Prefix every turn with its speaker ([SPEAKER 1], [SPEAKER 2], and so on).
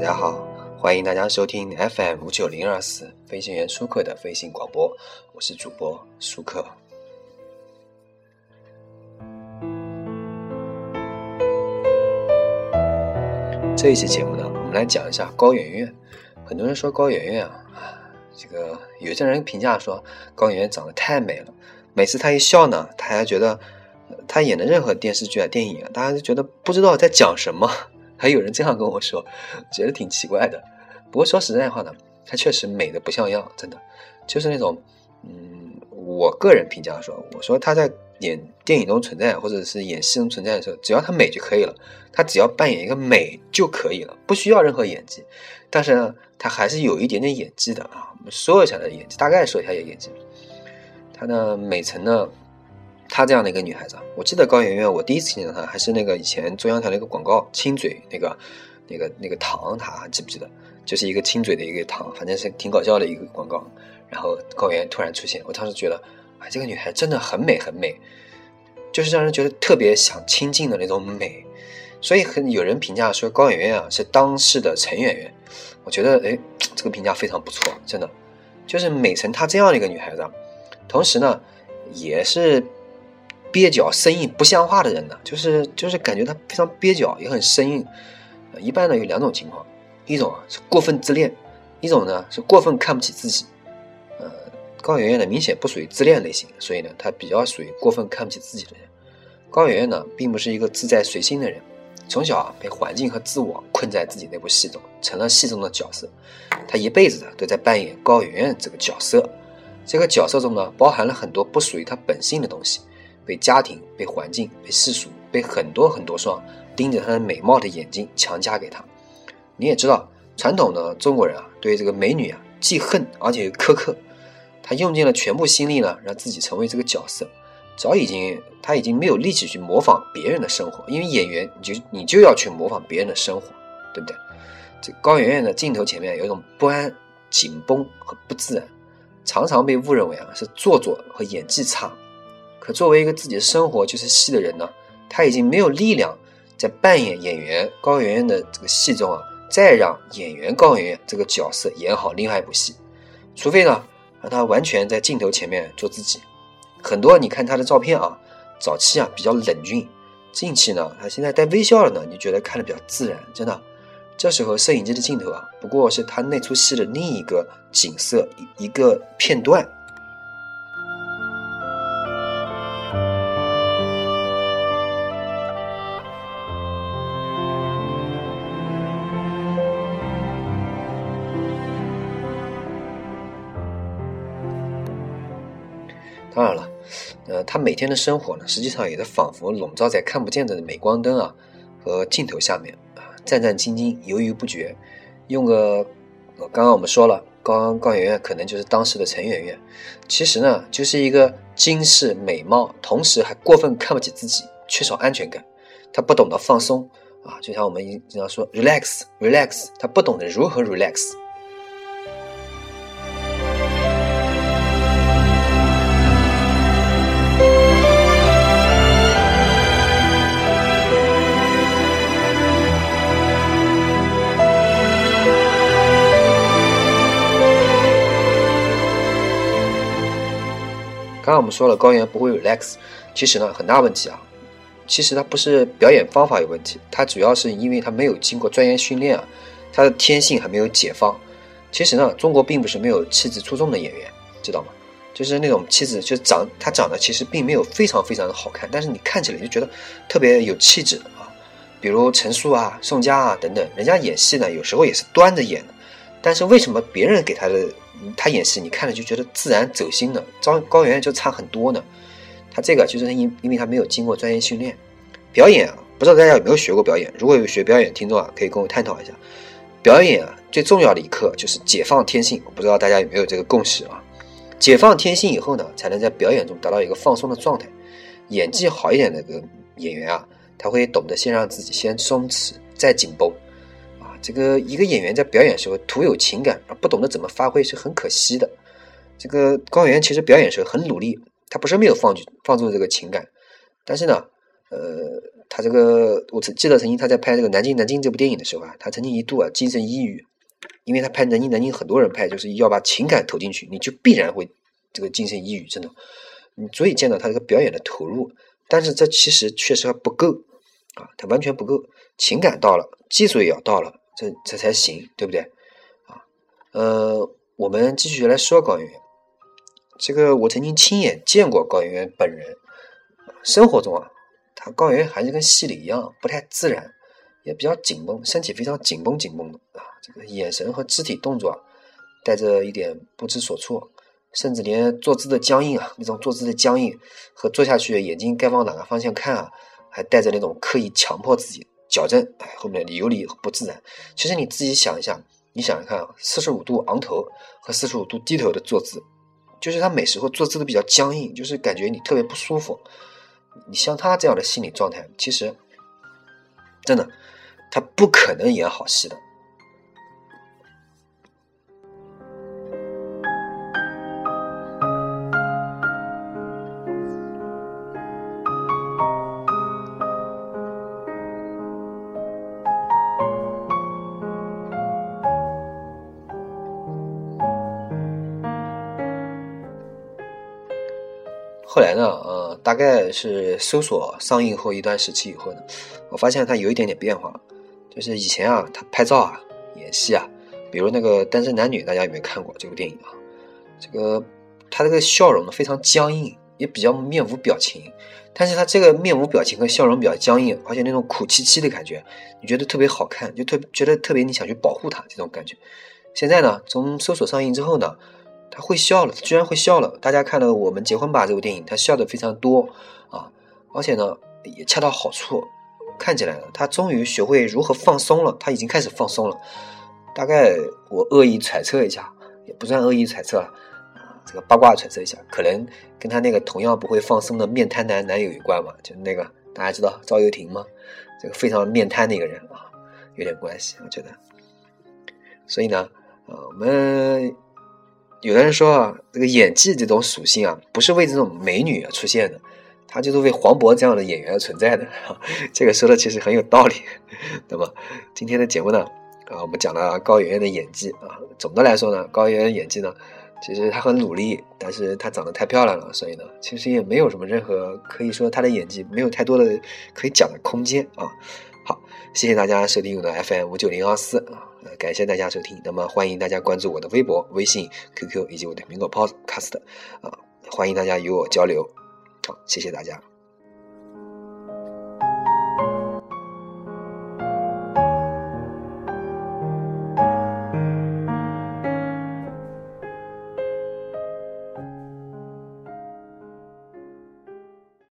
[SPEAKER 1] 大家好，欢迎大家收听 FM 五九零二四飞行员舒克的飞行广播，我是主播舒克。这一期节目呢，我们来讲一下高圆圆。很多人说高圆圆啊，这个有些人评价说高圆圆长得太美了，每次她一笑呢，大家觉得她演的任何电视剧啊、电影啊，大家就觉得不知道在讲什么。还有人这样跟我说，觉得挺奇怪的。不过说实在话呢，她确实美的不像样，真的就是那种，嗯，我个人评价说，我说她在演电影中存在，或者是演戏中存在的时候，只要她美就可以了，她只要扮演一个美就可以了，不需要任何演技。但是呢，她还是有一点点演技的啊。我们说一下她的演技，大概说一下演技。她的美成呢？她这样的一个女孩子，我记得高圆圆，我第一次见到她还是那个以前中央台的一个广告，亲嘴那个、那个、那个糖，她记不记得？就是一个亲嘴的一个糖，反正是挺搞笑的一个广告。然后高圆突然出现，我当时觉得，哎，这个女孩真的很美很美，就是让人觉得特别想亲近的那种美。所以很有人评价说高圆圆啊是当世的陈圆圆，我觉得哎，这个评价非常不错，真的，就是美成她这样的一个女孩子，同时呢也是。蹩脚、生硬、不像话的人呢，就是就是感觉他非常蹩脚，也很生硬。一般呢有两种情况，一种啊是过分自恋，一种呢是过分看不起自己。呃，高圆圆呢明显不属于自恋类型，所以呢她比较属于过分看不起自己的人。高圆圆呢并不是一个自在随心的人，从小啊被环境和自我困在自己那部戏中，成了戏中的角色。她一辈子都在扮演高圆圆这个角色，这个角色中呢包含了很多不属于她本性的东西。被家庭、被环境、被世俗、被很多很多双盯着她的美貌的眼睛强加给她。你也知道，传统的中国人啊，对这个美女啊既恨而且又苛刻。他用尽了全部心力呢，让自己成为这个角色。早已经，他已经没有力气去模仿别人的生活，因为演员你就你就要去模仿别人的生活，对不对？这高圆圆的镜头前面有一种不安、紧绷和不自然，常常被误认为啊是做作和演技差。作为一个自己的生活就是戏的人呢，他已经没有力量在扮演演员高圆圆的这个戏中啊，再让演员高圆圆这个角色演好另外一部戏，除非呢让他完全在镜头前面做自己。很多你看他的照片啊，早期啊比较冷峻，近期呢他现在带微笑了呢，你觉得看的比较自然，真的。这时候摄影机的镜头啊，不过是他那出戏的另一个景色一一个片段。当然了，呃，他每天的生活呢，实际上也是仿佛笼罩在看不见的镁光灯啊和镜头下面啊，战战兢兢，犹豫不决。用个，刚刚我们说了，高高圆圆可能就是当时的陈圆圆，其实呢，就是一个惊世美貌，同时还过分看不起自己，缺少安全感。他不懂得放松啊，就像我们经常说 relax，relax，他不懂得如何 relax。刚刚我们说了，高原不会 relax，其实呢很大问题啊。其实他不是表演方法有问题，他主要是因为他没有经过专业训练啊，他的天性还没有解放。其实呢，中国并不是没有气质出众的演员，知道吗？就是那种气质，就长他长得其实并没有非常非常的好看，但是你看起来就觉得特别有气质啊。比如陈数啊、宋佳啊等等，人家演戏呢有时候也是端着演的，但是为什么别人给他的？他演戏，你看了就觉得自然走心的，张高圆圆就差很多呢。他这个就是因因为他没有经过专业训练，表演啊，不知道大家有没有学过表演？如果有学表演听众啊，可以跟我探讨一下。表演啊，最重要的一课就是解放天性。我不知道大家有没有这个共识啊？解放天性以后呢，才能在表演中达到一个放松的状态。演技好一点的个演员啊，他会懂得先让自己先松弛，再紧绷。这个一个演员在表演时候徒有情感而不懂得怎么发挥是很可惜的。这个高圆圆其实表演时候很努力，他不是没有放放纵这个情感，但是呢，呃，他这个我曾记得曾经他在拍这个《南京南京》这部电影的时候啊，他曾经一度啊精神抑郁，因为他拍《南京南京》，很多人拍就是要把情感投进去，你就必然会这个精神抑郁，真的，你足以见到他这个表演的投入。但是这其实确实还不够啊，他完全不够，情感到了，技术也要到了，这这才行，对不对？啊，呃，我们继续来说高圆圆。这个我曾经亲眼见过高圆圆本人，生活中啊，她高圆圆还是跟戏里一样不太自然，也比较紧绷，身体非常紧绷紧绷的啊，这个眼神和肢体动作带着一点不知所措，甚至连坐姿的僵硬啊，那种坐姿的僵硬和坐下去眼睛该往哪个方向看啊，还带着那种刻意强迫自己矫正，哎，后面你有理不自然。其实你自己想一下，你想一看啊，四十五度昂头和四十五度低头的坐姿。就是他每时候坐姿都比较僵硬，就是感觉你特别不舒服。你像他这样的心理状态，其实真的他不可能演好戏的。后来呢，呃，大概是搜索上映后一段时期以后呢，我发现他有一点点变化，就是以前啊，他拍照啊、演戏啊，比如那个《单身男女》，大家有没有看过这部电影啊？这个他这个笑容呢非常僵硬，也比较面无表情，但是他这个面无表情和笑容比较僵硬，而且那种苦凄凄的感觉，你觉得特别好看，就特觉得特别你想去保护他这种感觉。现在呢，从搜索上映之后呢。他会笑了，居然会笑了！大家看了《我们结婚吧》这部电影，他笑的非常多啊，而且呢也恰到好处。看起来呢，他终于学会如何放松了，他已经开始放松了。大概我恶意揣测一下，也不算恶意揣测啊，这个八卦揣测一下，可能跟他那个同样不会放松的面瘫男男友有关嘛？就那个大家知道赵又廷吗？这个非常面瘫的一个人啊，有点关系，我觉得。所以呢，啊，我们。有的人说啊，这个演技这种属性啊，不是为这种美女而出现的，它就是为黄渤这样的演员而存在的。这个说的其实很有道理。那么今天的节目呢，啊，我们讲了高圆圆的演技啊。总的来说呢，高圆圆演技呢，其实她很努力，但是她长得太漂亮了，所以呢，其实也没有什么任何可以说她的演技没有太多的可以讲的空间啊。好，谢谢大家收听我的 FM 五九零二四啊。感谢大家收听，那么欢迎大家关注我的微博、微信、QQ 以及我的苹果 Podcast 啊，欢迎大家与我交流，好，谢谢大家。